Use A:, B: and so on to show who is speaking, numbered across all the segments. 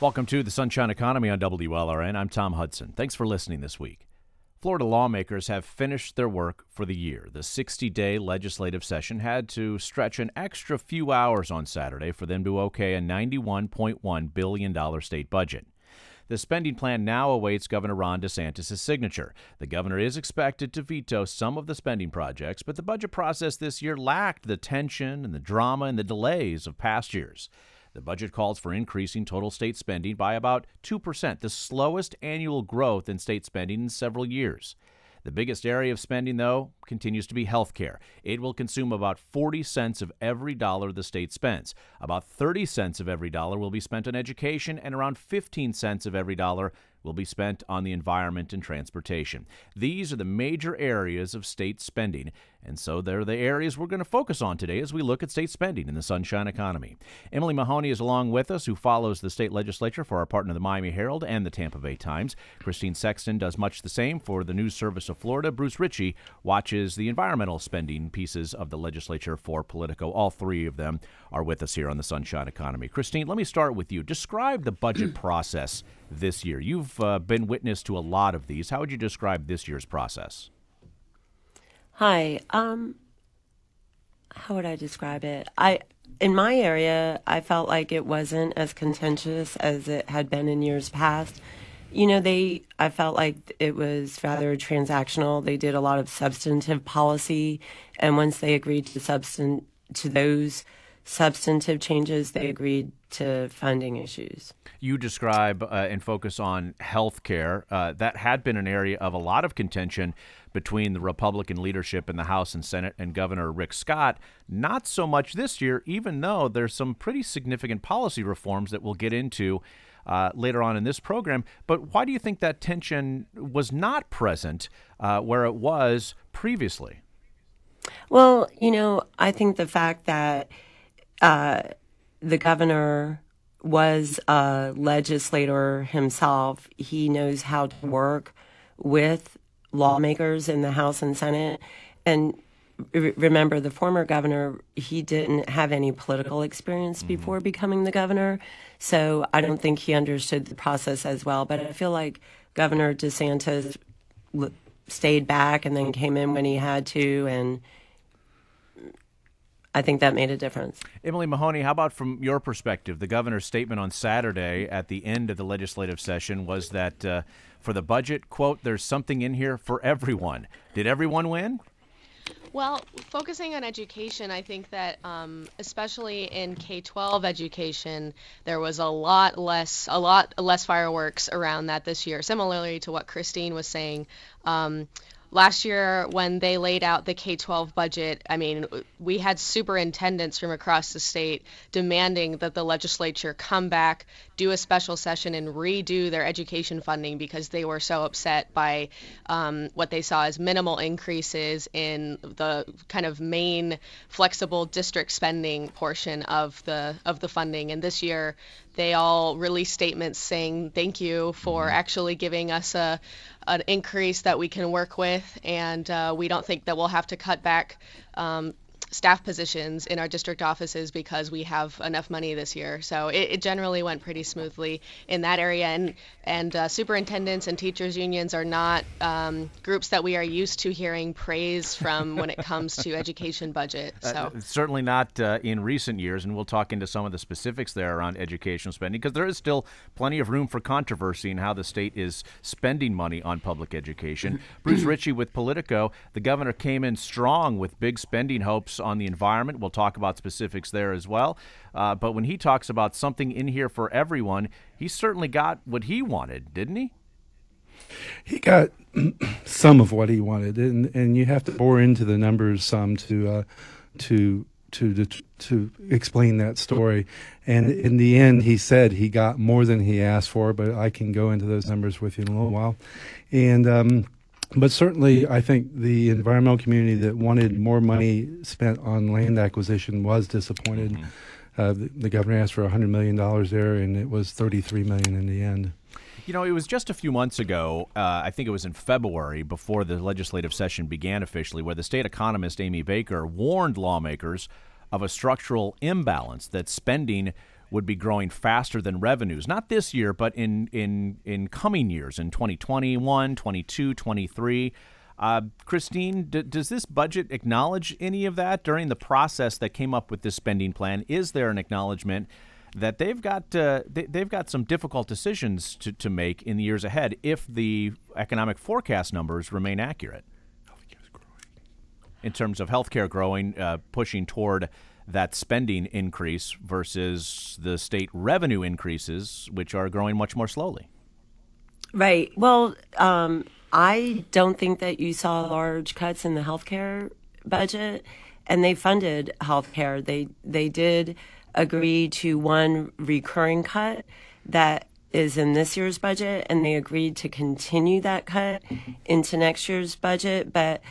A: Welcome to the Sunshine Economy on WLRN. I'm Tom Hudson. Thanks for listening this week. Florida lawmakers have finished their work for the year. The 60 day legislative session had to stretch an extra few hours on Saturday for them to okay a $91.1 billion state budget. The spending plan now awaits Governor Ron DeSantis' signature. The governor is expected to veto some of the spending projects, but the budget process this year lacked the tension and the drama and the delays of past years. The budget calls for increasing total state spending by about 2%, the slowest annual growth in state spending in several years. The biggest area of spending, though, continues to be health care. It will consume about 40 cents of every dollar the state spends. About 30 cents of every dollar will be spent on education, and around 15 cents of every dollar will be spent on the environment and transportation. These are the major areas of state spending, and so they're the areas we're going to focus on today as we look at state spending in the Sunshine Economy. Emily Mahoney is along with us, who follows the state legislature for our partner, the Miami Herald and the Tampa Bay Times. Christine Sexton does much the same for the News Service of Florida. Bruce Ritchie watches the environmental spending pieces of the legislature for Politico. All three of them are with us here on the Sunshine Economy. Christine, let me start with you. Describe the budget process this year. You've uh, been witness to a lot of these. How would you describe this year's process?
B: Hi. Um, how would I describe it? I in my area, I felt like it wasn't as contentious as it had been in years past. You know, they I felt like it was rather transactional. They did a lot of substantive policy, and once they agreed to substan- to those substantive changes, they agreed to funding issues.
A: You describe uh, and focus on health care. Uh, that had been an area of a lot of contention between the Republican leadership in the House and Senate and Governor Rick Scott. Not so much this year, even though there's some pretty significant policy reforms that we'll get into. Uh, later on in this program. But why do you think that tension was not present uh, where it was previously?
B: Well, you know, I think the fact that uh, the governor was a legislator himself. He knows how to work with lawmakers in the House and Senate. And remember, the former governor, he didn't have any political experience mm-hmm. before becoming the governor. So I don't think he understood the process as well. But I feel like Governor DeSantis stayed back and then came in when he had to and I think that made a difference.
A: Emily Mahoney, how about from your perspective? The governor's statement on Saturday at the end of the legislative session was that uh, for the budget, quote, there's something in here for everyone. Did everyone win?
C: Well, focusing on education, I think that um, especially in K-12 education, there was a lot less a lot less fireworks around that this year. Similarly to what Christine was saying, um, last year when they laid out the K-12 budget, I mean, we had superintendents from across the state demanding that the legislature come back, do a special session, and redo their education funding because they were so upset by um, what they saw as minimal increases in the kind of main flexible district spending portion of the of the funding. And this year, they all released statements saying thank you for mm-hmm. actually giving us a an increase that we can work with, and uh, we don't think that we'll have to cut back um, staff positions in our district offices because we have enough money this year. So it, it generally went pretty smoothly in that area. And and uh, superintendents and teachers unions are not um, groups that we are used to hearing praise from when it comes to education budget. Uh, so
A: uh, certainly not uh, in recent years, and we'll talk into some of the specifics there around educational spending because there is still plenty of room for controversy in how the state is spending money on public education. Bruce Ritchie with Politico, the governor came in strong with big spending hopes on the environment. We'll talk about specifics there as well. Uh, but when he talks about something in here for everyone, he certainly got what he wanted, didn't he?
D: He got some of what he wanted, and and you have to bore into the numbers some to uh, to to to explain that story. And in the end, he said he got more than he asked for, but I can go into those numbers with you in a little while. And um, but certainly, I think the environmental community that wanted more money spent on land acquisition was disappointed. Mm-hmm. Uh, the, the, governor asked for $100 million there, and it was 33 million in the end.
A: You know, it was just a few months ago, uh, I think it was in February, before the legislative session began officially, where the state economist Amy Baker warned lawmakers of a structural imbalance that spending would be growing faster than revenues, not this year, but in, in, in coming years, in 2021, 22, 23. Uh, Christine, d- does this budget acknowledge any of that during the process that came up with this spending plan? Is there an acknowledgement that they've got uh, they, have got some difficult decisions to, to make in the years ahead if the economic forecast numbers remain accurate? In terms of healthcare growing, uh, pushing toward that spending increase versus the state revenue increases, which are growing much more slowly.
B: Right. Well, um, I don't think that you saw large cuts in the healthcare budget, and they funded healthcare. They they did agree to one recurring cut that is in this year's budget, and they agreed to continue that cut into next year's budget, but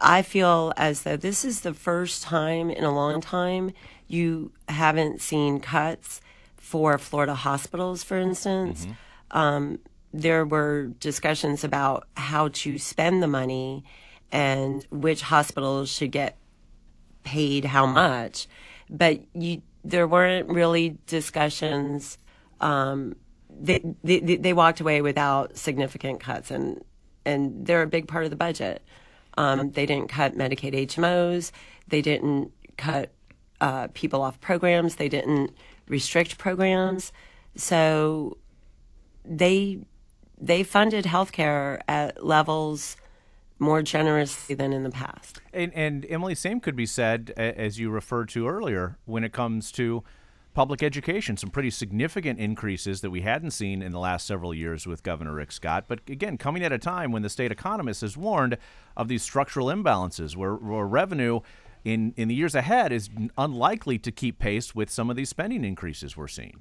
B: I feel as though this is the first time in a long time you haven't seen cuts for Florida hospitals, for instance. Mm-hmm. Um, there were discussions about how to spend the money and which hospitals should get paid how much, but you there weren't really discussions. Um, they, they they walked away without significant cuts, and and they're a big part of the budget. Um, they didn't cut Medicaid HMOs. They didn't cut uh, people off programs. They didn't restrict programs. So they they funded healthcare at levels more generously than in the past.
A: And, and Emily, same could be said as you referred to earlier when it comes to public education, some pretty significant increases that we hadn't seen in the last several years with Governor Rick Scott. But again, coming at a time when the state economist has warned of these structural imbalances where, where revenue in, in the years ahead is unlikely to keep pace with some of these spending increases we're seeing.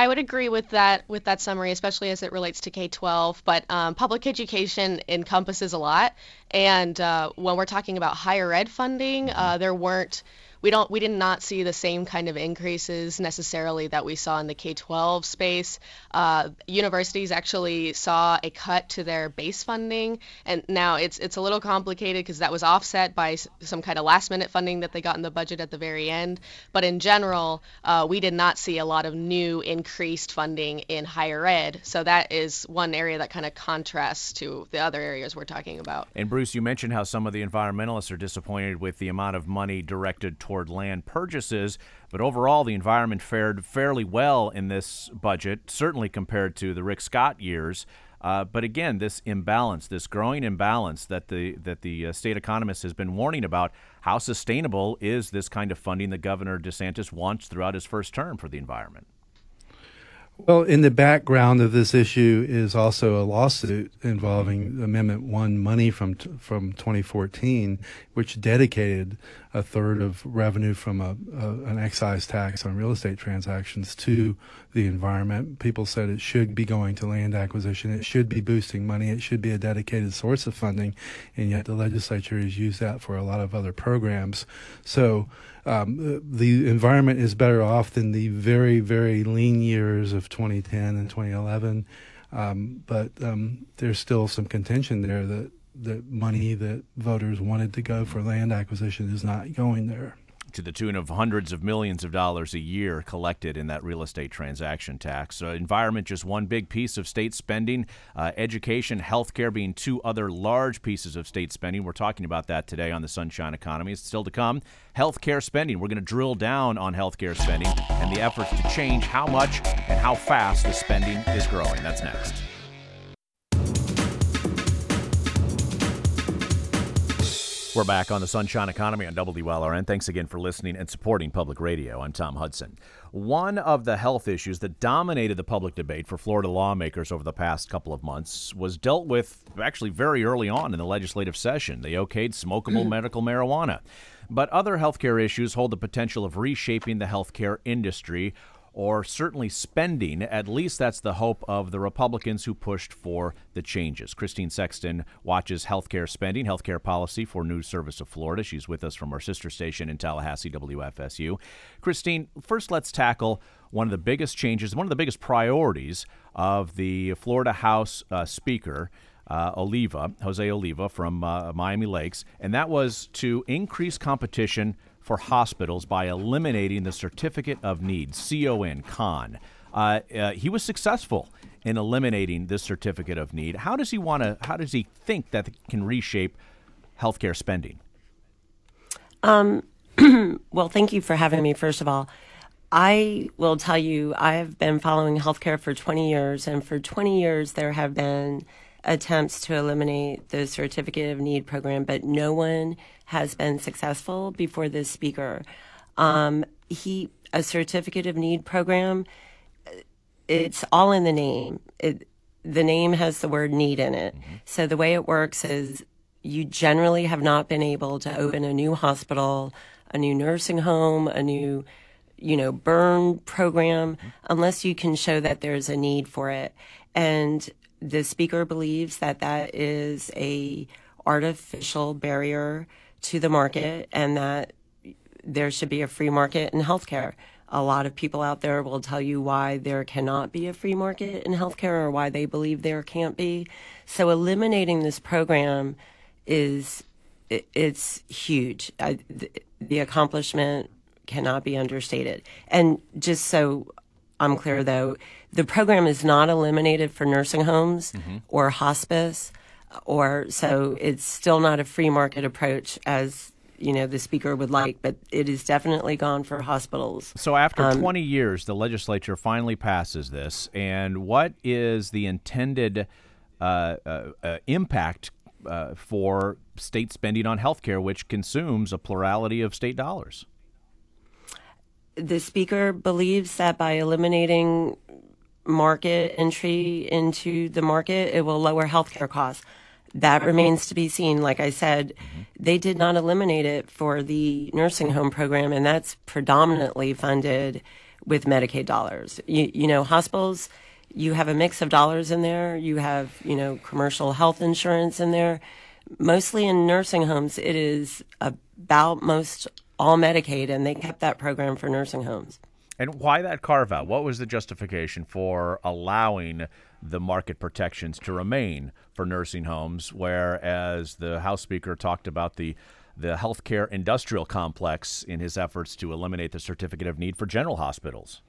C: I would agree with that with that summary, especially as it relates to K-12. But um, public education encompasses a lot, and uh, when we're talking about higher ed funding, uh, there weren't we don't we did not see the same kind of increases necessarily that we saw in the K-12 space. Uh, universities actually saw a cut to their base funding, and now it's it's a little complicated because that was offset by some kind of last minute funding that they got in the budget at the very end. But in general, uh, we did not see a lot of new increased funding in higher ed. So that is one area that kind of contrasts to the other areas we're talking about.
A: And Bruce, you mentioned how some of the environmentalists are disappointed with the amount of money directed toward land purchases. But overall, the environment fared fairly well in this budget, certainly compared to the Rick Scott years. Uh, but again, this imbalance, this growing imbalance that the that the uh, state economist has been warning about, how sustainable is this kind of funding that Governor DeSantis wants throughout his first term for the environment?
D: Well, in the background of this issue is also a lawsuit involving Amendment One money from from 2014, which dedicated a third of revenue from a, a, an excise tax on real estate transactions to the environment. People said it should be going to land acquisition. It should be boosting money. It should be a dedicated source of funding, and yet the legislature has used that for a lot of other programs. So um, the environment is better off than the very, very lean years of 2010 and 2011. Um, but um, there's still some contention there that the money that voters wanted to go for land acquisition is not going there
A: to the tune of hundreds of millions of dollars a year collected in that real estate transaction tax. Uh, environment, just one big piece of state spending. Uh, education, healthcare being two other large pieces of state spending. We're talking about that today on the Sunshine Economy. It's still to come. Healthcare spending. We're going to drill down on healthcare spending and the efforts to change how much and how fast the spending is growing. That's next. We're back on the Sunshine Economy on WLRN. Thanks again for listening and supporting public radio. I'm Tom Hudson. One of the health issues that dominated the public debate for Florida lawmakers over the past couple of months was dealt with actually very early on in the legislative session. They okayed smokable mm. medical marijuana. But other healthcare issues hold the potential of reshaping the healthcare industry or certainly spending. At least that's the hope of the Republicans who pushed for the changes. Christine Sexton watches healthcare spending, healthcare policy for News Service of Florida. She's with us from our sister station in Tallahassee, WFSU. Christine, first let's tackle one of the biggest changes, one of the biggest priorities of the Florida House uh, Speaker. Uh, Oliva, Jose Oliva from uh, Miami Lakes, and that was to increase competition for hospitals by eliminating the certificate of need, CON, CON. Uh, uh, he was successful in eliminating this certificate of need. How does he want to? How does he think that can reshape healthcare spending?
B: Um, well, thank you for having me. First of all, I will tell you, I've been following healthcare for 20 years, and for 20 years there have been attempts to eliminate the certificate of need program, but no one has been successful before this speaker. Um, he a certificate of need program. It's all in the name. It, the name has the word need in it. Mm-hmm. So the way it works is you generally have not been able to open a new hospital, a new nursing home, a new you know burn program unless you can show that there's a need for it and the speaker believes that that is a artificial barrier to the market and that there should be a free market in healthcare. A lot of people out there will tell you why there cannot be a free market in healthcare or why they believe there can't be. So eliminating this program is it's huge. The accomplishment cannot be understated. And just so I'm clear though, the program is not eliminated for nursing homes mm-hmm. or hospice or so it's still not a free market approach as you know the speaker would like, but it is definitely gone for hospitals.
A: So after um, 20 years, the legislature finally passes this, and what is the intended uh, uh, uh, impact uh, for state spending on health care, which consumes a plurality of state dollars?
B: The speaker believes that by eliminating market entry into the market, it will lower healthcare costs. That remains to be seen. Like I said, they did not eliminate it for the nursing home program, and that's predominantly funded with Medicaid dollars. You, you know, hospitals, you have a mix of dollars in there. You have, you know, commercial health insurance in there. Mostly in nursing homes, it is about most all Medicaid, and they kept that program for nursing homes.
A: And why that carve out? What was the justification for allowing the market protections to remain for nursing homes, whereas the House Speaker talked about the the healthcare industrial complex in his efforts to eliminate the certificate of need for general hospitals?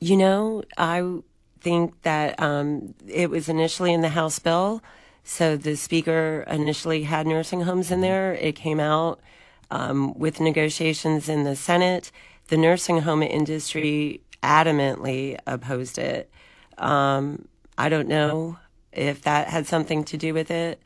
B: You know, I think that um, it was initially in the House bill. So the Speaker initially had nursing homes in there. It came out um, with negotiations in the Senate the nursing home industry adamantly opposed it. Um, I don't know if that had something to do with it.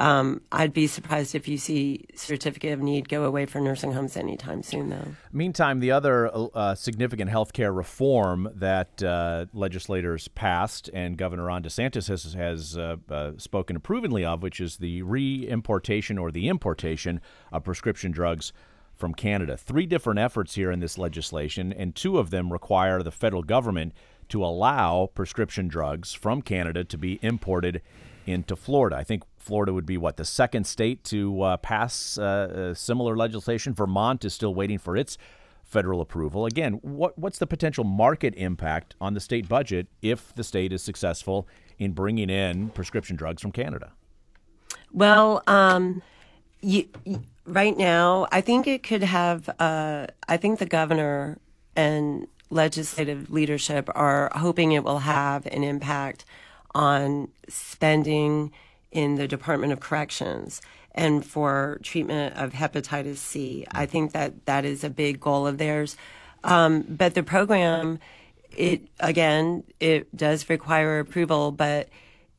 B: Um, I'd be surprised if you see certificate of need go away for nursing homes anytime soon, though.
A: Meantime, the other uh, significant health care reform that uh, legislators passed and Governor Ron DeSantis has, has uh, uh spoken approvingly of, which is the re-importation or the importation of prescription drugs from Canada. Three different efforts here in this legislation, and two of them require the federal government to allow prescription drugs from Canada to be imported into Florida. I think Florida would be what the second state to uh, pass uh, similar legislation. Vermont is still waiting for its federal approval. Again, what what's the potential market impact on the state budget if the state is successful in bringing in prescription drugs from Canada?
B: Well, um, you, right now, I think it could have. Uh, I think the governor and legislative leadership are hoping it will have an impact on spending in the Department of Corrections and for treatment of hepatitis C. I think that that is a big goal of theirs. Um, but the program, it again, it does require approval, but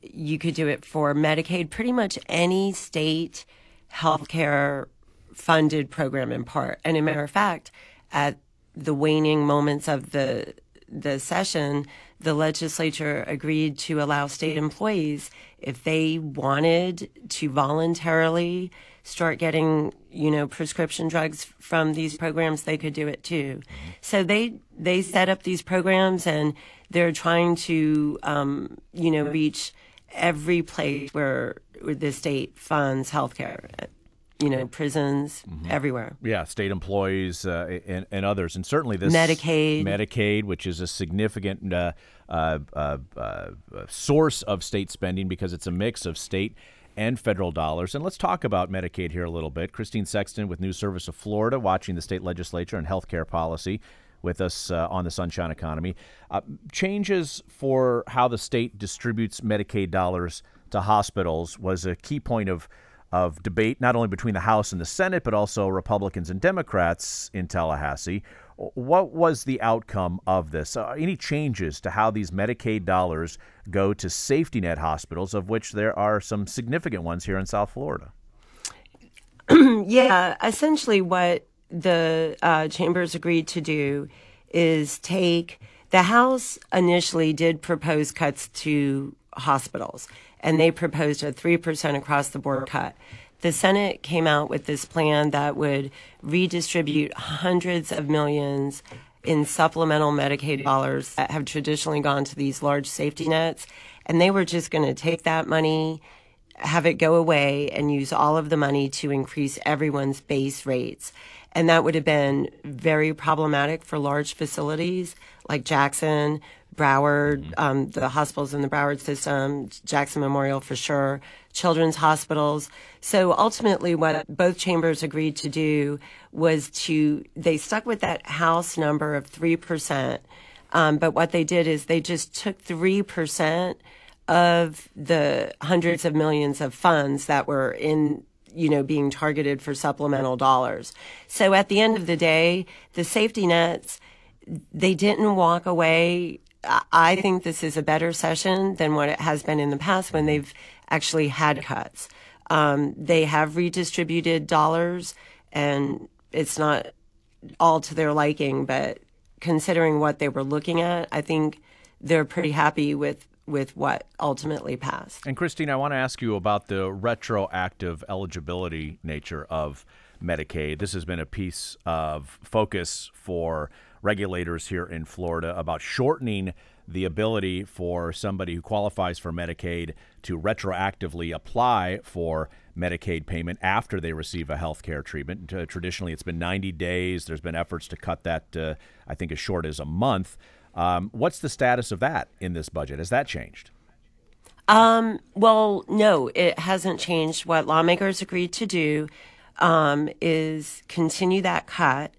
B: you could do it for Medicaid, pretty much any state healthcare funded program in part. And a matter of fact, at the waning moments of the the session, the legislature agreed to allow state employees, if they wanted to voluntarily start getting, you know, prescription drugs from these programs, they could do it too. So they they set up these programs, and they're trying to, um, you know, reach every place where, the state funds healthcare you know, prisons, mm-hmm. everywhere.
A: Yeah, state employees uh, and, and, others, and certainly this
B: Medicaid,
A: Medicaid, which is a significant uh, uh, uh, uh source of state spending because it's a mix of state and federal dollars. And let's talk about Medicaid here a little bit. Christine Sexton with News Service of Florida, watching the state legislature and health care policy with us uh, on the Sunshine Economy. Uh, changes for how the state distributes Medicaid dollars to hospitals was a key point of of debate, not only between the House and the Senate, but also Republicans and Democrats in Tallahassee. What was the outcome of this? Uh, any changes to how these Medicaid dollars go to safety net hospitals, of which there are some significant ones here in South Florida?
B: yeah, essentially, what the uh, chambers agreed to do is take the House initially did propose cuts to hospitals, and they proposed a 3% across the board cut. The Senate came out with this plan that would redistribute hundreds of millions in supplemental Medicaid dollars that have traditionally gone to these large safety nets. And they were just going to take that money, have it go away, and use all of the money to increase everyone's base rates. And that would have been very problematic for large facilities like Jackson, Broward, um, the hospitals in the Broward system, Jackson Memorial for sure, children's hospitals. So ultimately, what both chambers agreed to do was to, they stuck with that House number of 3%. Um, but what they did is they just took 3% of the hundreds of millions of funds that were in you know, being targeted for supplemental dollars. So at the end of the day, the safety nets, they didn't walk away I think this is a better session than what it has been in the past when they've actually had cuts. Um, they have redistributed dollars, and it's not all to their liking, but considering what they were looking at, I think they're pretty happy with with what ultimately passed.
A: And Christine, I want to ask you about the retroactive eligibility nature of Medicaid. This has been a piece of focus for regulators here in Florida about shortening the ability for somebody who qualifies for Medicaid to retroactively apply for Medicaid payment after they receive a health care treatment. Uh, traditionally, it's been 90 days. There's been efforts to cut that, uh, I think, as short as a month. Um, what's the status of that in this budget? Has that changed?
B: Um, well, no, it hasn't changed. What lawmakers agreed to do um, is continue that cut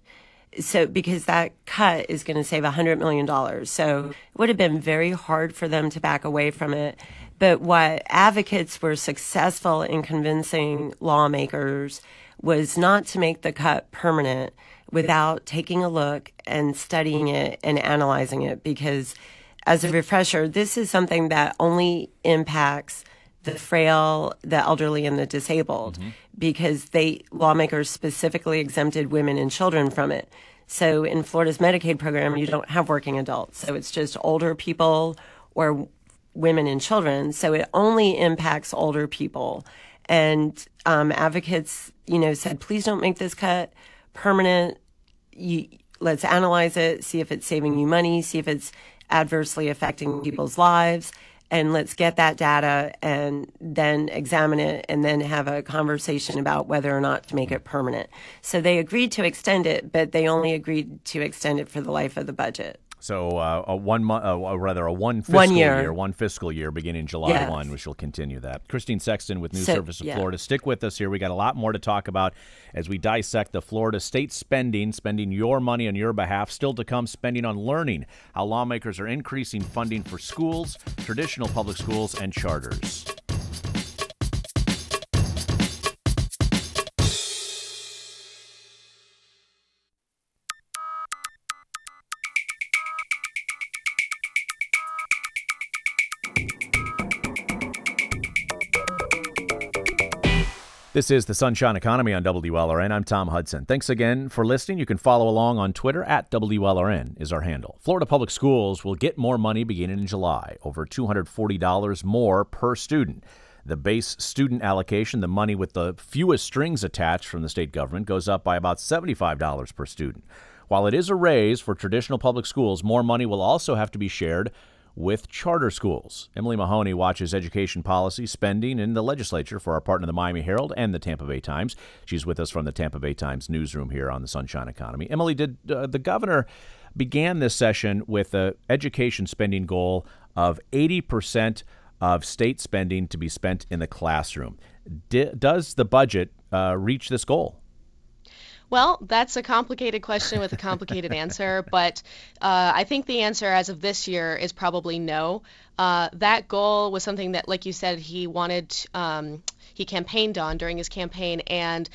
B: so because that cut is going to save $100 million. So it would have been very hard for them to back away from it. But what advocates were successful in convincing lawmakers was not to make the cut permanent without taking a look and studying it and analyzing it. Because as a refresher, this is something that only impacts the frail, the elderly, and the disabled, mm-hmm. because they lawmakers specifically exempted women and children from it. So in Florida's Medicaid program, you don't have working adults, so it's just older people or women and children. So it only impacts older people. And um, advocates, you know, said, please don't make this cut permanent. You, let's analyze it, see if it's saving you money, see if it's adversely affecting people's lives and let's get that data and then examine it and then have a conversation about whether or not to make it permanent. So they agreed to extend it, but they only agreed to extend it for the life of the budget.
A: So uh, a one month, uh, rather a one fiscal one year. year. one fiscal year beginning July yes. one, which will continue that. Christine Sexton with News so, Service of yeah. Florida. Stick with us here. We got a lot more to talk about as we dissect the Florida state spending, spending your money on your behalf. Still to come, spending on learning. How lawmakers are increasing funding for schools, traditional public schools, and charters. This is the Sunshine Economy on WLRN. I'm Tom Hudson. Thanks again for listening. You can follow along on Twitter at WLRN is our handle. Florida Public Schools will get more money beginning in July, over $240 more per student. The base student allocation, the money with the fewest strings attached from the state government, goes up by about $75 per student. While it is a raise for traditional public schools, more money will also have to be shared with charter schools. Emily Mahoney watches education policy spending in the legislature for our partner, the Miami Herald and the Tampa Bay Times. She's with us from the Tampa Bay Times newsroom here on the Sunshine Economy. Emily, did uh, the governor began this session with an education spending goal of 80 percent of state spending to be spent in the classroom. D- does the budget uh, reach this goal?
C: Well, that's a complicated question with a complicated answer, but uh, I think the answer as of this year is probably no. Uh, that goal was something that, like you said, he wanted, um, he campaigned on during his campaign, and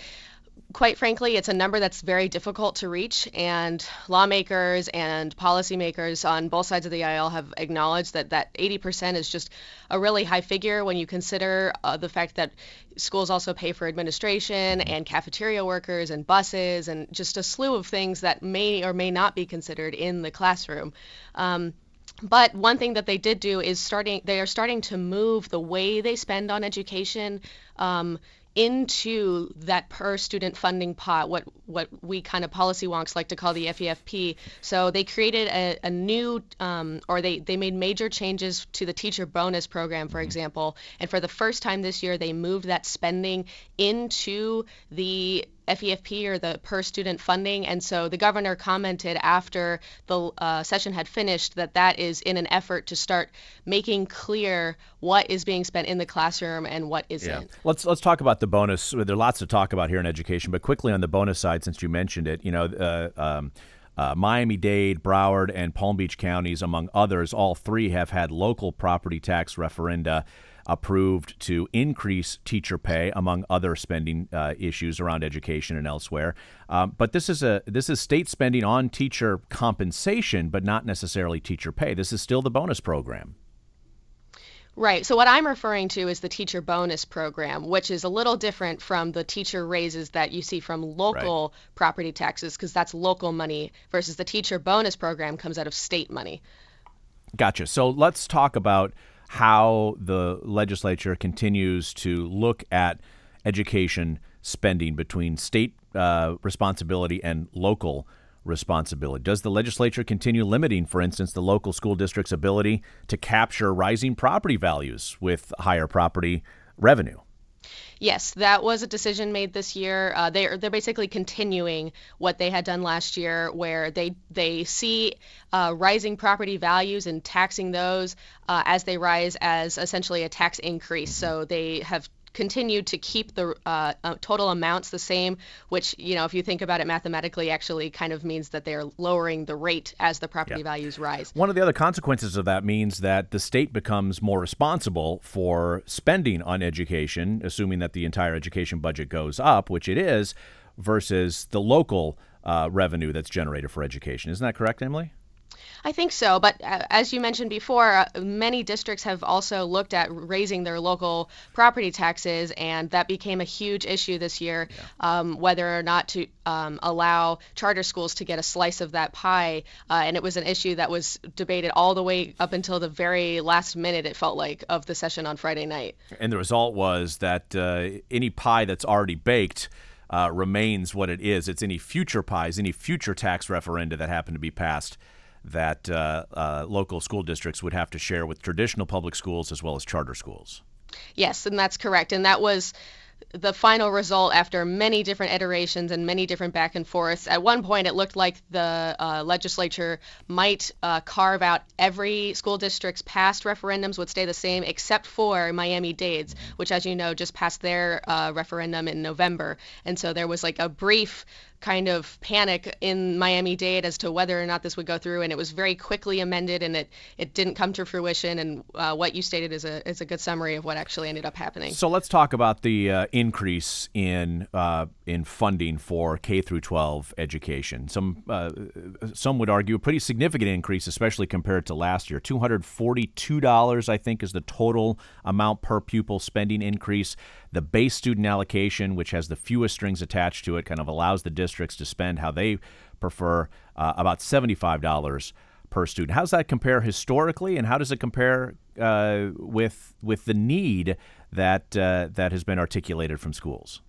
C: quite frankly, it's a number that's very difficult to reach, and lawmakers and policymakers on both sides of the aisle have acknowledged that that 80% is just a really high figure when you consider uh, the fact that schools also pay for administration and cafeteria workers and buses and just a slew of things that may or may not be considered in the classroom. Um, but one thing that they did do is starting they are starting to move the way they spend on education um, into that per student funding pot, what what we kind of policy wonks like to call the FEFP. So they created a, a new, um, or they they made major changes to the teacher bonus program, for example. And for the first time this year, they moved that spending into the FEFP or the per student funding. And so the governor commented after the uh, session had finished that that is in an effort to start making clear what is being spent in the classroom and what isn't. Yeah.
A: Let's let's talk about the bonus. There's lots to talk about here in education, but quickly on the bonus side, since you mentioned it, you know. Uh, um, uh, Miami Dade, Broward, and Palm Beach counties, among others, all three have had local property tax referenda approved to increase teacher pay, among other spending uh, issues around education and elsewhere. Um, but this is a this is state spending on teacher compensation, but not necessarily teacher pay. This is still the bonus program.
C: Right. So what I'm referring to is the teacher bonus program, which is a little different from the teacher raises that you see from local right. property taxes because that's local money versus the teacher bonus program comes out of state money.
A: Gotcha. So let's talk about how the legislature continues to look at education spending between state uh, responsibility and local responsibility. Does the legislature continue limiting, for instance, the local school district's ability to capture rising property values with higher property revenue?
C: Yes, that was a decision made this year. Uh, they're they're basically continuing what they had done last year, where they they see uh, rising property values and taxing those uh, as they rise as essentially a tax increase. So they have continued to keep the uh, uh, total amounts the same, which, you know, if you think about it mathematically, actually kind of means that they're lowering the rate as the property yeah. values rise.
A: One of the other consequences of that means that the state becomes more responsible for spending on education, assuming that the entire education budget goes up, which it is, versus the local uh, revenue that's generated for education. Isn't that correct, Emily?
C: I think so, but uh, as you mentioned before, uh, many districts have also looked at raising their local property taxes, and that became a huge issue this year, yeah. um, whether or not to um, allow charter schools to get a slice of that pie. Uh, and it was an issue that was debated all the way up until the very last minute, it felt like, of the session on Friday night.
A: And the result was that uh, any pie that's already baked. Uh, remains what it is. It's any future pies, any future tax referenda that happen to be passed that uh, uh, local school districts would have to share with traditional public schools as well as charter schools.
C: Yes, and that's correct. And that was the final result after many different iterations and many different back and forths. At one point, it looked like the uh, legislature might uh, carve out every school district's past referendums would stay the same, except for Miami Dade's, which, as you know, just passed their uh, referendum in November. And so there was like a brief kind of panic in Miami Dade as to whether or not this would go through, and it was very quickly amended, and it, it didn't come to fruition. And uh, what you stated is a is a good summary of what actually ended up happening.
A: So let's talk about the uh, increase in uh, in funding for K through 12 education. Some uh, some would argue a pretty significant increase, especially compared to last year. Two hundred forty two dollars, I think, is the total amount per pupil spending increase. The base student allocation, which has the fewest strings attached to it, kind of allows the districts to spend how they prefer, uh, about $75 per student. How does that compare historically, and how does it compare uh, with with the need that uh, that has been articulated from schools?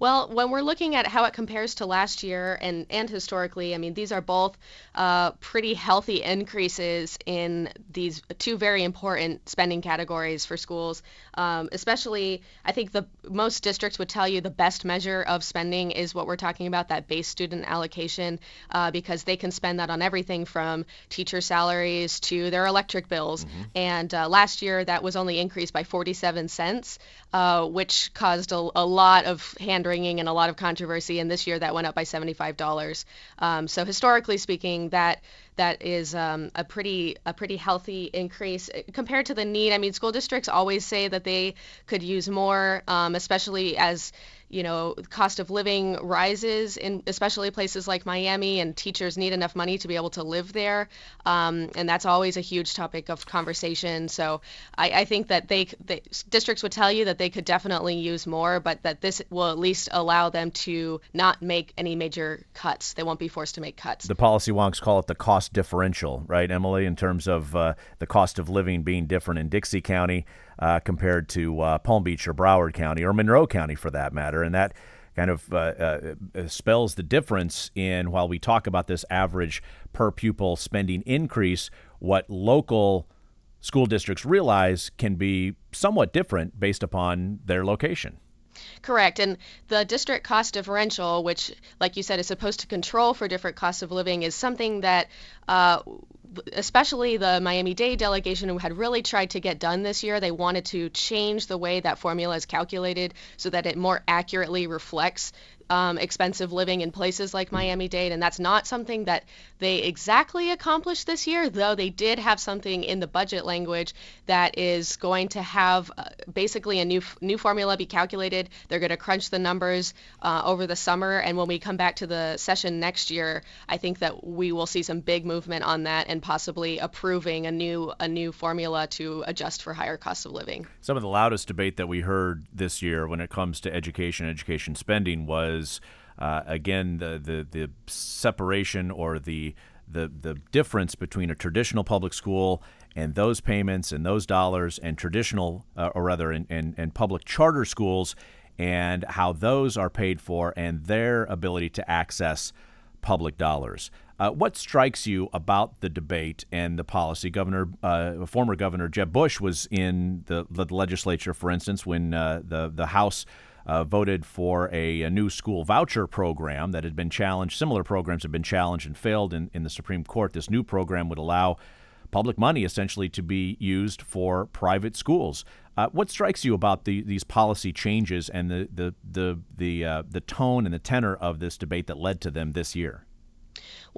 C: Well, when we're looking at how it compares to last year and, and historically, I mean, these are both uh, pretty healthy increases in these two very important spending categories for schools. Um, especially, I think the most districts would tell you the best measure of spending is what we're talking about, that base student allocation, uh, because they can spend that on everything from teacher salaries to their electric bills. Mm-hmm. And uh, last year, that was only increased by 47 cents, uh, which caused a, a lot of hand wringing and a lot of controversy. And this year that went up by $75. Um, so historically speaking, that that is um, a pretty a pretty healthy increase compared to the need. I mean, school districts always say that they could use more, um, especially as you know, cost of living rises in especially places like Miami, and teachers need enough money to be able to live there, um, and that's always a huge topic of conversation. So I, I think that they, they, districts would tell you that they could definitely use more, but that this will at least allow them to not make any major cuts. They won't be forced to make cuts.
A: The policy wonks call it the cost differential, right, Emily, in terms of uh, the cost of living being different in Dixie County uh, compared to uh, Palm Beach or Broward County or Monroe County for that matter. And that kind of uh, uh, spells the difference in while we talk about this average per pupil spending increase, what local school districts realize can be somewhat different based upon their location.
C: Correct. And the district cost differential, which, like you said, is supposed to control for different costs of living, is something that uh, especially the Miami Dade delegation who had really tried to get done this year. They wanted to change the way that formula is calculated so that it more accurately reflects um, expensive living in places like Miami Dade, and that's not something that they exactly accomplished this year, though they did have something in the budget language that is going to have uh, basically a new new formula be calculated. They're going to crunch the numbers uh, over the summer, and when we come back to the session next year, I think that we will see some big movement on that and possibly approving a new a new formula to adjust for higher costs of living.
A: Some of the loudest debate that we heard this year when it comes to education, education spending was was uh, again the, the the separation or the the the difference between a traditional public school and those payments and those dollars and traditional uh, or rather and, in public charter schools and how those are paid for and their ability to access public dollars. Uh, what strikes you about the debate and the policy? Governor, uh, former Governor Jeb Bush was in the, the legislature, for instance, when uh, the the House uh, voted for a, a, new school voucher program that had been challenged. Similar programs have been challenged and failed in, in the Supreme Court. This new program would allow public money essentially to be used for private schools. Uh, what strikes you about the, these policy changes and the the the the, uh, the tone and the tenor of this debate that led to them this year?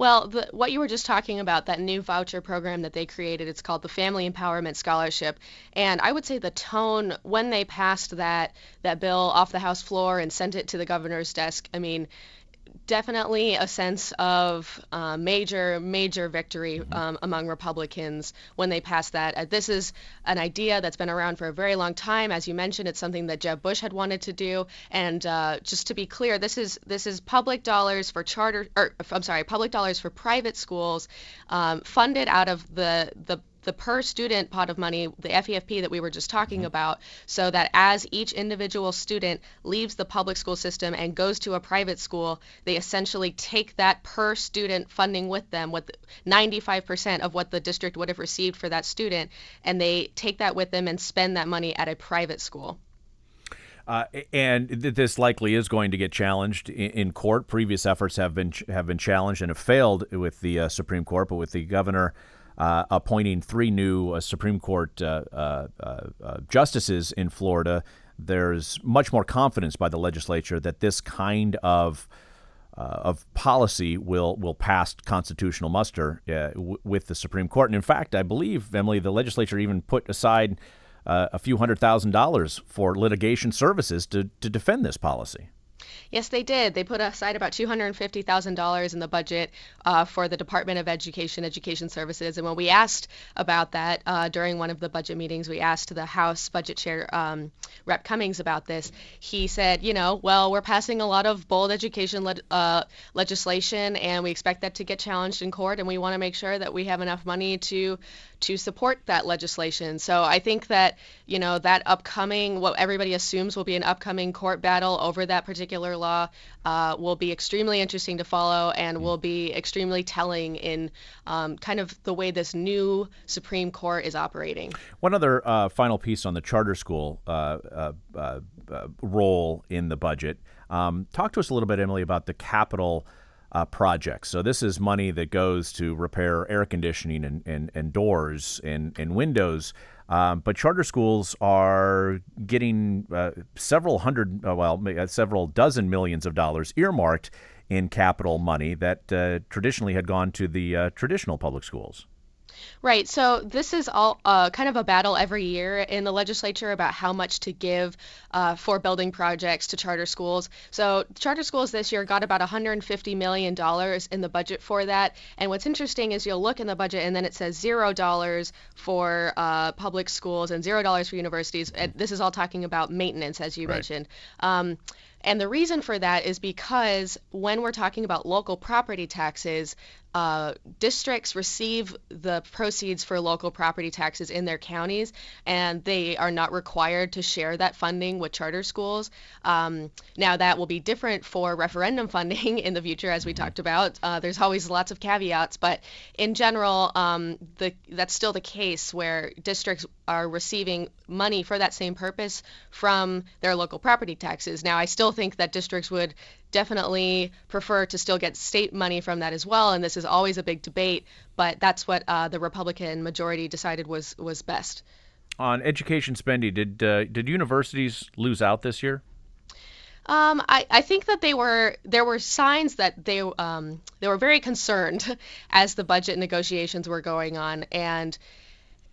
C: Well, the, what you were just talking about, that new voucher program that they created, it's called the Family Empowerment Scholarship. And I would say the tone when they passed that that bill off the House floor and sent it to the governor's desk, I mean, definitely a sense of uh, major, major victory um, among Republicans when they passed that. Uh, this is an idea that's been around for a very long time. As you mentioned, it's something that Jeb Bush had wanted to do. And uh, just to be clear, this is this is public dollars for charter, or I'm sorry, public dollars for private schools, um, funded out of the the the per student pot of money, the FEFP that we were just talking mm-hmm. about, so that as each individual student leaves the public school system and goes to a private school, they essentially take that per student funding with them, with 95% of what the district would have received for that student, and they take that with them and spend that money at a private school.
A: Uh, and this likely is going to get challenged in, in, court. Previous efforts have been have been challenged and have failed with the uh, Supreme Court, but with the governor uh, appointing three new uh, Supreme Court uh, uh, justices in Florida, there's much more confidence by the legislature that this kind of of policy will will pass constitutional muster w- with the Supreme Court. And in fact, I believe Emily, the legislature even put aside a few hundred thousand dollars for litigation services to to defend this policy.
C: Yes, they did. They put aside about $250,000 in the budget uh, for the Department of Education, Education Services. And when we asked about that uh, during one of the budget meetings, we asked the House Budget Chair, um, Rep. Cummings, about this. He said, you know, well, we're passing a lot of bold education le- uh, legislation, and we expect that to get challenged in court, and we want to make sure that we have enough money to to support that legislation. So I think that, you know, that upcoming, what everybody assumes will be an upcoming court battle over that particular particular law uh, will be extremely interesting to follow and will be extremely telling in um, kind of the way this new Supreme Court is operating.
A: One other uh, final piece on the charter school uh, uh, uh, role in the budget. Um, talk to us a little bit, Emily, about the capital. Uh, projects. So this is money that goes to repair air conditioning and, and, and doors and, and windows um, but charter schools are getting uh, several hundred, uh, well, uh, several dozen millions of dollars earmarked in capital money that uh, traditionally had gone to the traditional public schools.
C: Right. So this is all uh, kind of a battle every year in the legislature about how much to give uh, for building projects to charter schools. So charter schools this year got about 150 million dollars in the budget for that. And what's interesting is you'll look in the budget and then it says zero dollars for uh, public schools and zero dollars for universities. And this is all talking about maintenance, as you right. mentioned. Um, and the reason for that is because when we're talking about local property taxes, uh, districts receive the proceeds for local property taxes in their counties, and they are not required to share that funding with charter schools. Um, now, that will be different for referendum funding in the future, as we talked about. Uh, there's always lots of caveats, but in general, um, the, that's still the case where districts are receiving money for that same purpose from their local property taxes. Now, I still think that districts would definitely prefer to still get state money from that as well. And this is always a big debate, but that's what uh, the Republican majority decided was was best.
A: On education spending, did uh, did universities lose out this year?
C: Um, I, I think that they were there were signs that they um, they were very concerned as the budget negotiations were going on, and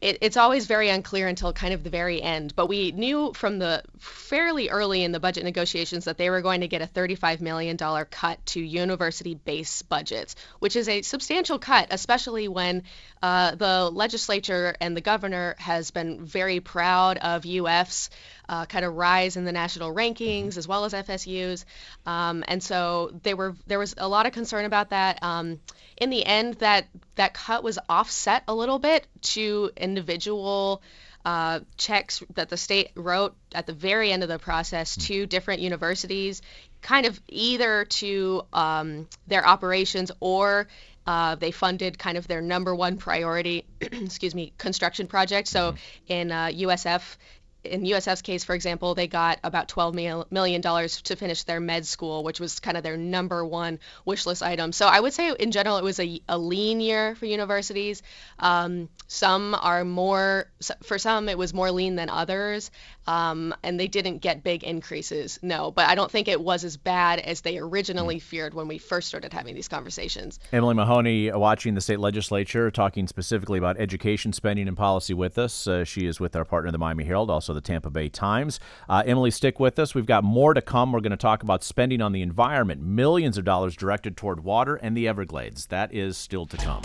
C: it, it's always very unclear until kind of the very end. But we knew from the fairly early in the budget negotiations that they were going to get a $35 million cut to university base budgets, which is a substantial cut, especially when uh, the legislature and the governor has been very proud of UF's uh, kind of rise in the national rankings as well as FSU's. Um, and so they were there was a lot of concern about that. Um, in the end, that that cut was offset a little bit to individual uh, checks that the state wrote at the very end of the process hmm. to different universities, kind of either to um, their operations or uh, they funded kind of their number one priority, excuse me, construction project. So hmm. in uh, USF, in USF's case, for example, they got about $12 million to finish their med school, which was kind of their number one wish list item. So I would say in general, it was a, a lean year for universities. Um, some are more, for some, it was more lean than others. Um, and they didn't get big increases, no. But I don't think it was as bad as they originally mm. feared when we first started having these conversations.
A: Emily Mahoney, uh, watching the state legislature, talking specifically about education spending and policy with us. Uh, she is with our partner, the Miami Herald, also the Tampa Bay Times. Uh, Emily, stick with us. We've got more to come. We're going to talk about spending on the environment, millions of dollars directed toward water and the Everglades. That is still to come.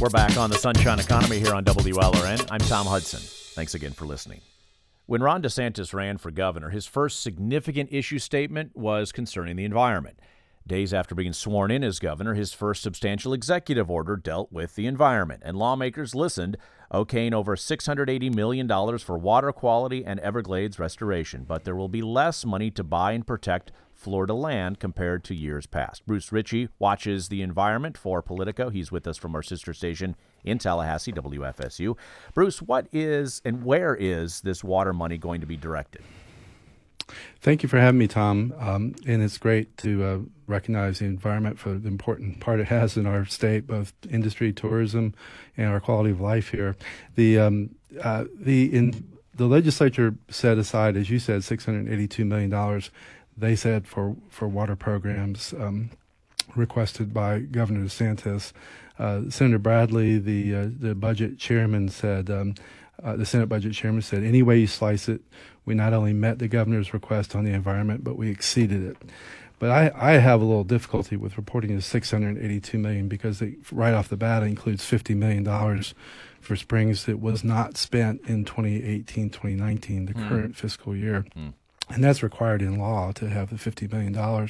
A: We're back on the Sunshine Economy here on WLRN. I'm Tom Hudson. Thanks again for listening. When Ron DeSantis ran for governor, his first significant issue statement was concerning the environment. Days after being sworn in as governor, his first substantial executive order dealt with the environment, and lawmakers listened, okaying over $680 million for water quality and Everglades restoration. But there will be less money to buy and protect Florida land compared to years past. Bruce Ritchie watches the environment for Politico. He's with us from our sister station in Tallahassee, WFSU. Bruce, what is and where is this water money going to be directed?
D: Thank you for having me, Tom. Um, and it's great to uh, recognize the environment for the important part it has in our state, both industry, tourism, and our quality of life here. The um, uh, the in the legislature set aside, as you said, six hundred eighty-two million dollars they said for for water programs um, requested by Governor DeSantis. Uh, Senator Bradley, the uh, the budget chairman, said um, uh, the Senate budget chairman said, any way you slice it, we not only met the governor's request on the environment, but we exceeded it. But I, I have a little difficulty with reporting the 682 million because it, right off the bat it includes 50 million dollars for springs that was not spent in 2018 2019 the mm. current fiscal year. Mm. And that's required in law to have the $50 million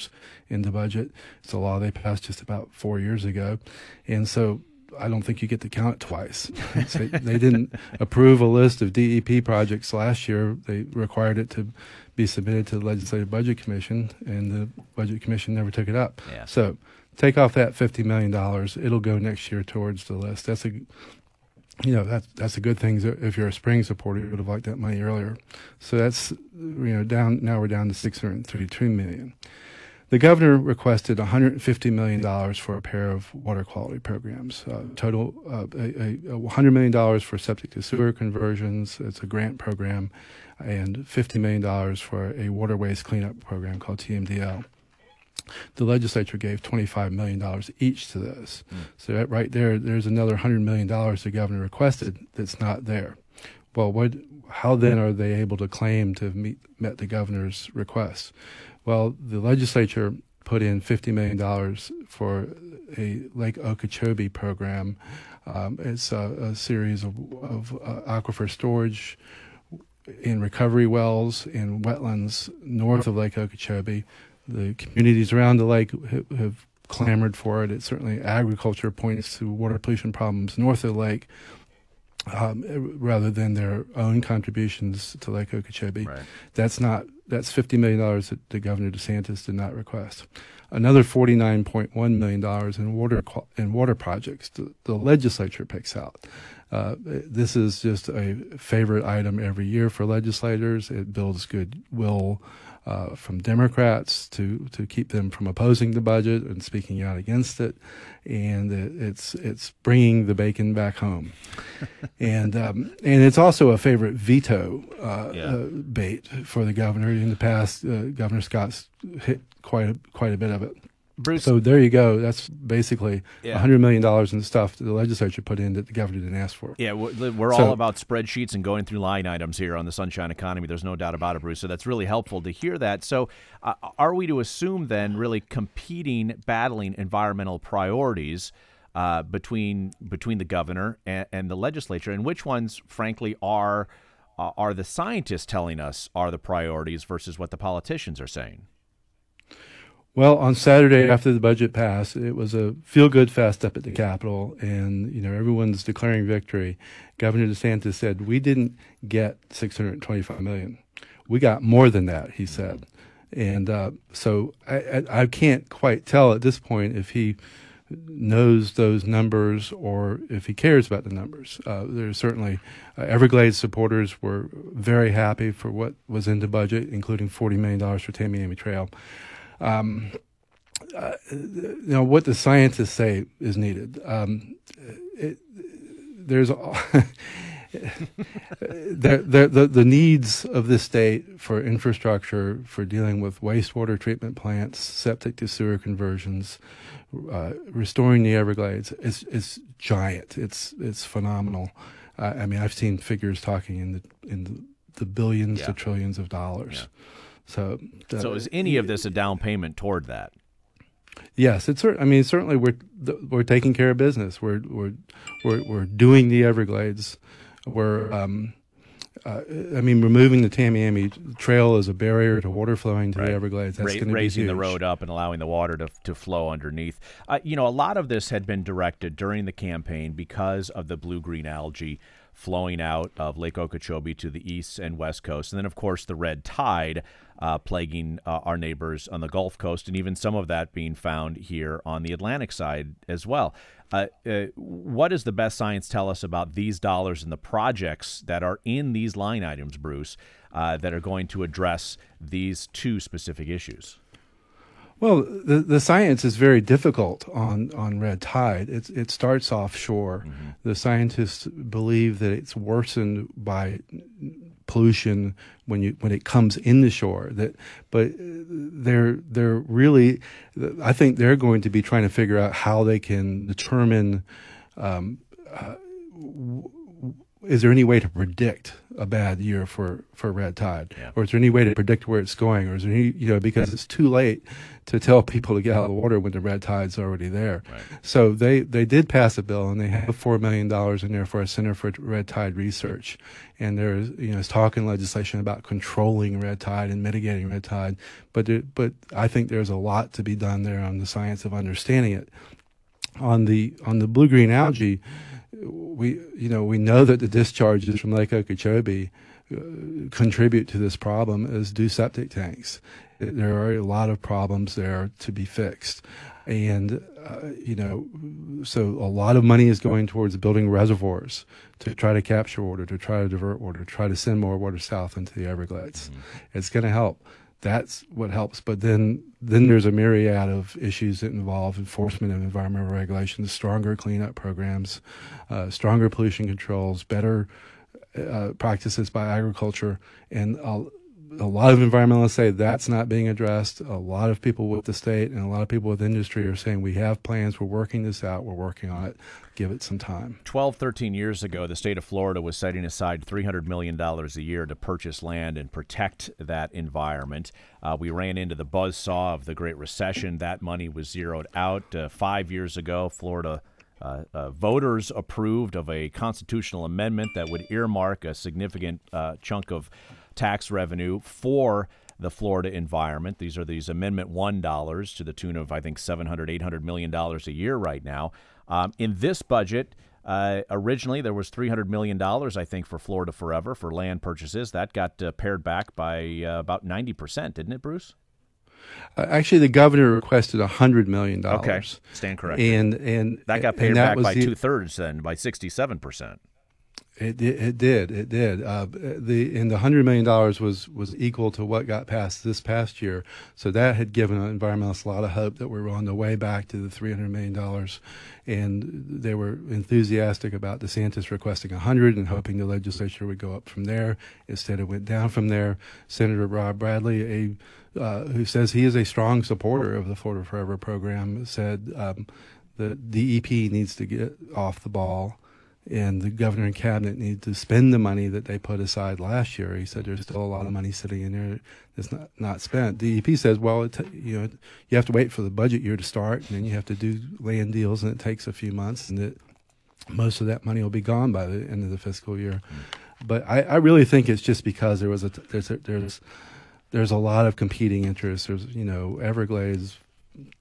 D: in the budget. It's a law they passed just about four years ago. And so I don't think you get to count it twice. so they didn't approve a list of DEP projects last year. They required it to be submitted to the Legislative Budget Commission, and the Budget Commission never took it up.
A: Yeah.
D: So take off that $50 million. It'll go next year towards the list. That's a you know that's that's a good thing. If you're a spring supporter, you would have liked that money earlier. So that's you know down now we're down to 632 million. The governor requested 150 million dollars for a pair of water quality programs. Uh, total uh, a, a 100 million dollars for septic to sewer conversions. It's a grant program, and 50 million dollars for a water waste cleanup program called TMDL the legislature gave $25 million each to those. Mm. So right there, there's another $100 million the governor requested that's not there. Well, what, how then are they able to claim to have meet, met the governor's request? Well, the legislature put in $50 million for a Lake Okeechobee program. Um, it's a, a, series of, of uh, aquifer storage in recovery wells in wetlands north of Lake Okeechobee the communities around the lake have, have clamored for it. It certainly agriculture points to water pollution problems north of the lake. Um, rather than their own contributions to Lake Okeechobee, right. that's not that's fifty million dollars that the Governor DeSantis did not request. Another forty nine point one million dollars in water in water projects the, the legislature picks out. Uh, this is just a favorite item every year for legislators. It builds goodwill uh, from Democrats to to keep them from opposing the budget and speaking out against it, and it, it's it's bringing the bacon back home, and um, and it's also a favorite veto uh, yeah. uh, bait for the governor. In the past, uh, Governor Scott's hit quite a, quite a bit of it. Bruce. So there you go. That's basically yeah. $100 million in stuff that the legislature put in that the governor didn't ask for.
A: Yeah, we're, we're so, all about spreadsheets and going through line items here on the Sunshine Economy. There's no doubt about it, Bruce. So that's really helpful to hear that. So uh, are we to assume then really competing, battling environmental priorities uh, between between the governor and, and, the legislature, and which ones, frankly, are uh, are the scientists telling us are the priorities versus what the politicians are saying?
D: Well, on Saturday after the budget passed, it was a feel-good fest up at the Capitol, and you know everyone's declaring victory. Governor DeSantis said, "We didn't get 625 million. We got more than that," he said, and uh, so I, I, I can't quite tell at this point if he knows those numbers or if he cares about the numbers. Uh, there's certainly uh, Everglades supporters were very happy for what was in the budget, including $40 million for Tamiami Trail um, uh, you know what the scientists say is needed. Um, it, there's the, the, the, the needs of this state for infrastructure, for dealing with wastewater treatment plants, septic to sewer conversions, uh, restoring the Everglades is is giant. It's it's phenomenal. Uh, I mean, I've seen figures talking in the in the, the billions yeah. to trillions of dollars. Yeah. So,
A: so is any of this a down payment toward that?
D: Yes, it's. I mean, certainly we're we're taking care of business. We're we're we're, we're doing the Everglades. We're. Um, uh, I mean, removing the Tamiami Trail as a barrier to water flowing to right. the Everglades. That's Ra-
A: raising the road up and allowing the water to, to flow underneath. Uh, you know, a lot of this had been directed during the campaign because of the blue green algae flowing out of Lake Okeechobee to the east and west coast. And then, of course, the red tide uh, plaguing uh, our neighbors on the Gulf Coast, and even some of that being found here on the Atlantic side as well. Uh, uh what does the best science tell us about these dollars and the projects that are in these line items, Bruce, uh, that are going to address these two specific issues?
D: Well, the, the science is very difficult on, on red tide. It, it starts offshore. Mm-hmm. The scientists believe that it's worsened by pollution when you when it comes in the shore. That, but they're they're really, I think they're going to be trying to figure out how they can determine um, uh, is there any way to predict a bad year for, for red tide?
A: Yeah.
D: Or is there any way to predict where it's going? Or is there any, you know, because it's too late to tell people to get out of the water when the red tide's already there.
A: Right.
D: So they, they did pass a bill and they have $4 million in there for a Center for Red Tide Research. And there's, you know, it's talking legislation about controlling red tide and mitigating red tide. But, it, but I think there's a lot to be done there on the science of understanding it. On the, on the blue green algae, we you know we know that the discharges from Lake Okeechobee uh, contribute to this problem as do septic tanks. There are a lot of problems there to be fixed, and uh, you know, so a lot of money is going towards building reservoirs to try to capture water, to try to divert water, to try to send more water south into the Everglades. Mm-hmm. It's going to help that's what helps. But then then there's a myriad of issues that involve enforcement of environmental regulations, stronger cleanup programs, uh, stronger pollution controls, better uh, practices by agriculture, and a, lot of environmentalists say that's not being addressed. A lot of people with the state and a lot of people with industry are saying we have plans, we're working this out, we're working on it give it some time.
A: 12, 13 years ago, the state of Florida was setting aside $300 million a year to purchase land and protect that environment. Uh, we ran into the buzz saw of the Great Recession. That money was zeroed out. Uh, five years ago, Florida. Uh, uh, voters approved of a constitutional amendment that would earmark a significant uh, chunk of tax revenue for the Florida environment. These are these Amendment One dollars to the tune of I think 700, 800 million dollars a year right now. Um, in this budget, uh, originally, there was $300 million, I think, for Florida Forever for land purchases. That got uh, pared back by uh, about 90%, didn't it, Bruce?
D: Uh, actually, the governor requested $100 million.
A: Okay, stand correct.
D: And, and
A: that got pared back by two thirds then, by 67%.
D: It, it, it did. It did. Uh, the and the hundred million dollars was was equal to what got passed this past year. So that had given environmentalists a lot of hope that we were on the way back to the three hundred million dollars, and they were enthusiastic about DeSantis requesting a hundred and hoping the legislature would go up from there. Instead, it went down from there. Senator Rob Bradley, a uh, who says he is a strong supporter of the Florida Forever program, said um, the DEP needs to get off the ball and the governor and cabinet need to spend the money that they put aside last year. He said there's still a lot of money sitting in there that's not, not spent. DEP says, well, it, you know, you have to wait for the budget year to start, and then you have to do land deals, and it takes a few months, and most of that money will be gone by the end of the fiscal year. But I, I really think it's just because there was a there's a, there's there's a lot of competing interests. There's you know Everglades,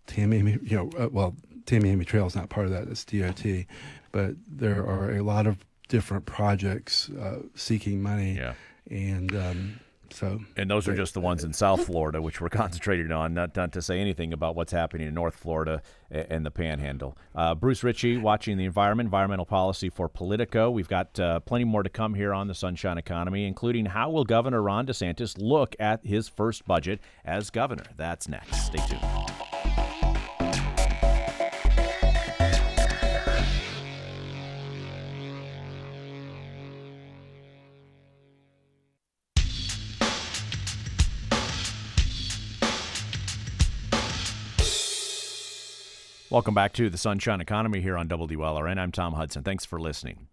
D: Tamiami, you know, uh, well Tamiami Trail is not part of that. It's DOT but there are a lot of different projects uh, seeking money.
A: Yeah.
D: And um, so.
A: And those are just the ones in South Florida, which we're concentrated on, not, not to say anything about what's happening in North Florida and the Panhandle. Uh, Bruce Ritchie, watching the environment, environmental policy for Politico. We've got uh, plenty more to come here on the Sunshine Economy, including how will Governor Ron DeSantis look at his first budget as governor. That's next. Stay tuned. Welcome back to the Sunshine Economy here on WLRN. I'm Tom Hudson. Thanks for listening.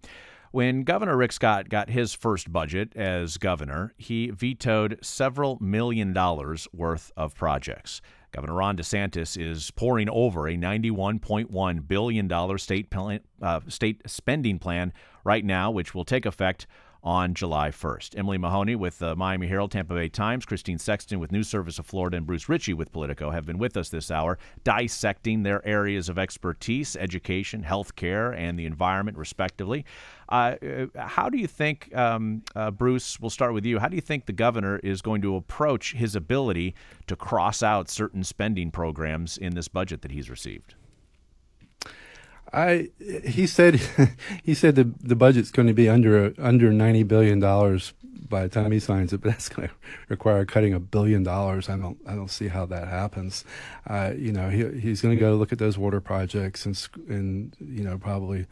A: When Governor Rick Scott got his first budget as governor, he vetoed several million dollars worth of projects. Governor Ron DeSantis is poring over a $91.1 billion state, plan, uh, state spending plan right now, which will take effect on July 1st. Emily Mahoney with the Miami Herald, Tampa Bay Times, Christine Sexton with News Service of Florida, and Bruce Ritchie with Politico have been with us this hour, dissecting their areas of expertise, education, healthcare, and the environment, respectively. Uh, how do you think, um, uh, Bruce, we'll start with you, how do you think the governor is going to approach his ability to cross out certain spending programs in this budget that he's received?
D: I he said he said the the budget's going to be under under ninety billion dollars by the time he signs it, but that's going to require cutting a billion dollars. I don't I don't see how that happens. Uh, you know, he he's going to go look at those water projects and and you know probably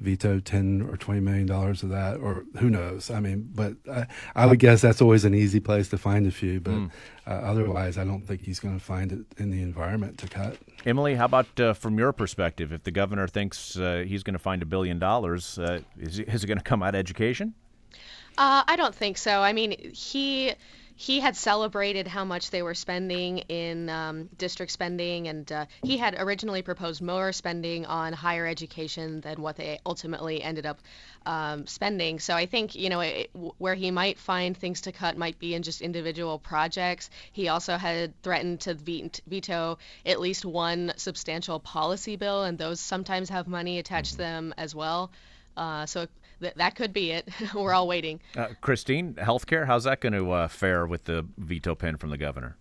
D: veto 10 or 20 million dollars of that or who knows? I mean but I, I would guess that's always an easy place to find a few but mm. uh, otherwise i don't think he's going to find it in the environment to cut.
A: Emily how about uh, from your perspective if the governor thinks uh, he's going to find a billion dollars uh, is, is it going to come out of education?
C: Uh, i don't think so. I mean he he had celebrated how much they were spending in um, district spending, and uh, he had originally proposed more spending on higher education than what they ultimately ended up um, spending. So I think you know it, where he might find things to cut might be in just individual projects. He also had threatened to veto at least one substantial policy bill, and those sometimes have money attached to them as well. Uh, so th- that could be it. We're all waiting.
A: Uh, Christine, healthcare, how's that going to uh, fare with the veto pen from the governor?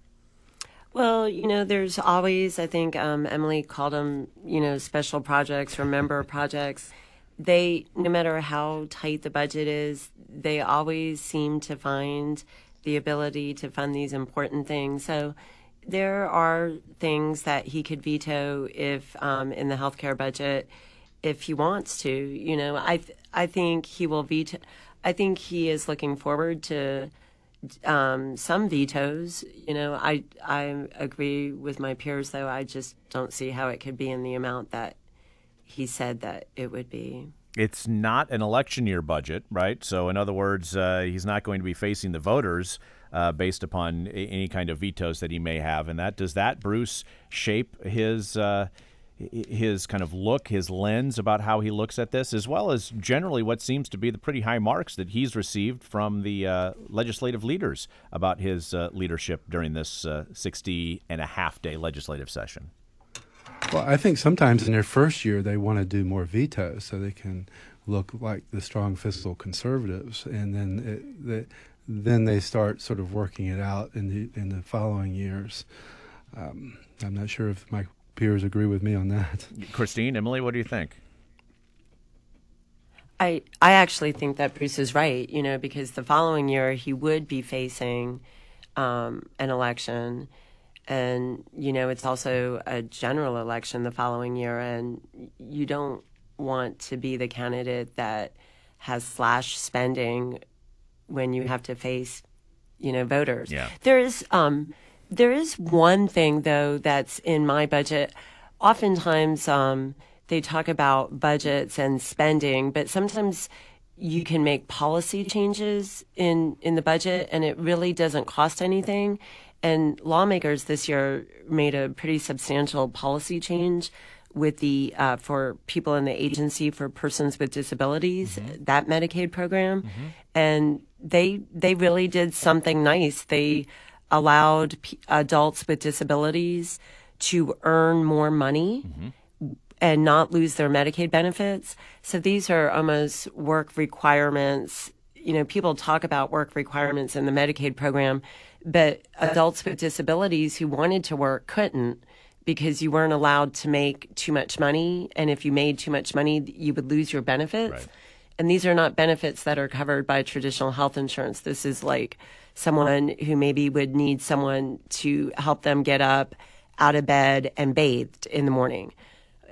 B: Well, you know, there's always, I think um, Emily called them, you know, special projects, remember projects. They, no matter how tight the budget is, they always seem to find the ability to fund these important things. So there are things that he could veto if um, in the healthcare budget if he wants to. You know, I I think he will veto. I think he is looking forward to um, some vetoes. You know, I I agree with my peers though. I just don't see how it could be in the amount that he said that it would be.
A: It's not an election year budget, right? So, in other words, uh, he's not going to be facing the voters uh, based upon any kind of vetoes that he may have. And that does that, Bruce, shape his uh, his kind of look, his lens about how he looks at this, as well as generally what seems to be the pretty high marks that he's received from the uh, legislative leaders about his uh, leadership during this uh, 60 and a half day legislative session.
D: Well, I think sometimes in their first year they want to do more vetoes so they can look like the strong fiscal conservatives, and then it, the, then they start sort of working it out in the in the following years. Um, I'm not sure if my peers agree with me on that.
A: Christine, Emily, what do you think?
B: I I actually think that Bruce is right. You know, because the following year he would be facing um, an election, and you know it's also a general election the following year, and you don't want to be the candidate that has slash spending when you have to face, you know, voters.
A: Yeah.
B: There is um, there is one thing, though, that's in my budget. Oftentimes, um, they talk about budgets and spending, but sometimes you can make policy changes in, in the budget and it really doesn't cost anything. And lawmakers this year made a pretty substantial policy change with the uh, for people in the agency for persons with disabilities, mm-hmm. that Medicaid program, mm-hmm. and they they really did something nice. They allowed p- adults with disabilities to earn more money mm-hmm. and not lose their Medicaid benefits. So these are almost work requirements. You know, people talk about work requirements in the Medicaid program, but adults with disabilities who wanted to work couldn't because you weren't allowed to make too much money. And if you made too much money, you would lose your benefits. Right. And these are not benefits that are covered by traditional health insurance. This is like someone who maybe would need someone to help them get up out of bed and bathed in the morning.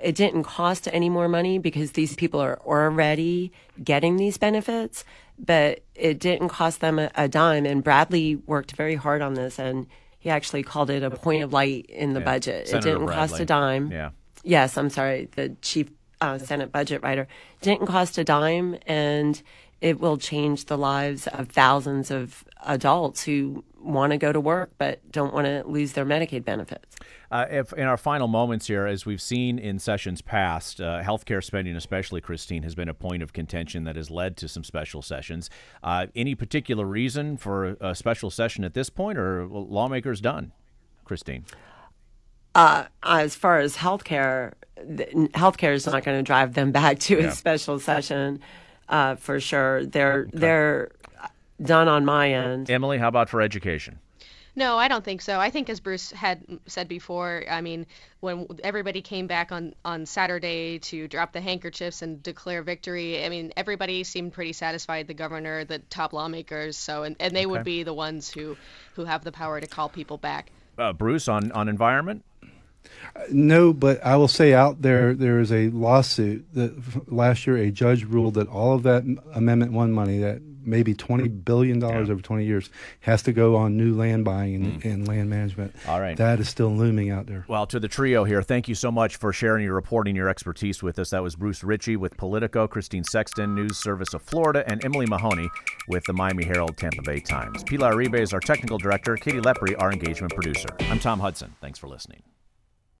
B: It didn't cost any more money because these people are already getting these benefits, but it didn't cost them a, a dime. And Bradley worked very hard on this and he actually called it a point of light in the yeah. budget.
A: Senator
B: it didn't
A: Bradley.
B: cost a dime.
A: Yeah.
B: Yes, I'm sorry, the chief uh, Senate budget writer. Didn't cost a dime, and it will change the lives of thousands of adults who want to go to work but don't want to lose their Medicaid benefits.
A: Uh, if in our final moments here, as we've seen in sessions past, uh, healthcare spending, especially Christine, has been a point of contention that has led to some special sessions. Uh, any particular reason for a special session at this point, or lawmakers done? Christine.
B: Uh, as far as healthcare, healthcare is not going to drive them back to yeah. a special session uh, for sure. They're okay. they're done on my end.
A: Emily, how about for education?
C: No, I don't think so. I think, as Bruce had said before, I mean, when everybody came back on, on Saturday to drop the handkerchiefs and declare victory, I mean, everybody seemed pretty satisfied. The governor, the top lawmakers, so and, and they okay. would be the ones who who have the power to call people back.
A: Uh, Bruce, on on environment.
D: No, but I will say out there there is a lawsuit that last year a judge ruled that all of that Amendment One money, that maybe twenty billion dollars
A: Yeah.
D: over twenty years, has to go on new land buying and, mm. and land management.
A: All right.
D: that is still looming out there.
A: Well, to the trio here, thank you so much for sharing your reporting, your expertise with us. That was Bruce Ritchie with Politico, Christine Sexton, News Service of Florida, and Emily Mahoney with the Miami Herald Tampa Bay Times. Pilar Ribe is our technical director, Katie Lepri, our engagement producer. I'm Tom Hudson. Thanks for listening.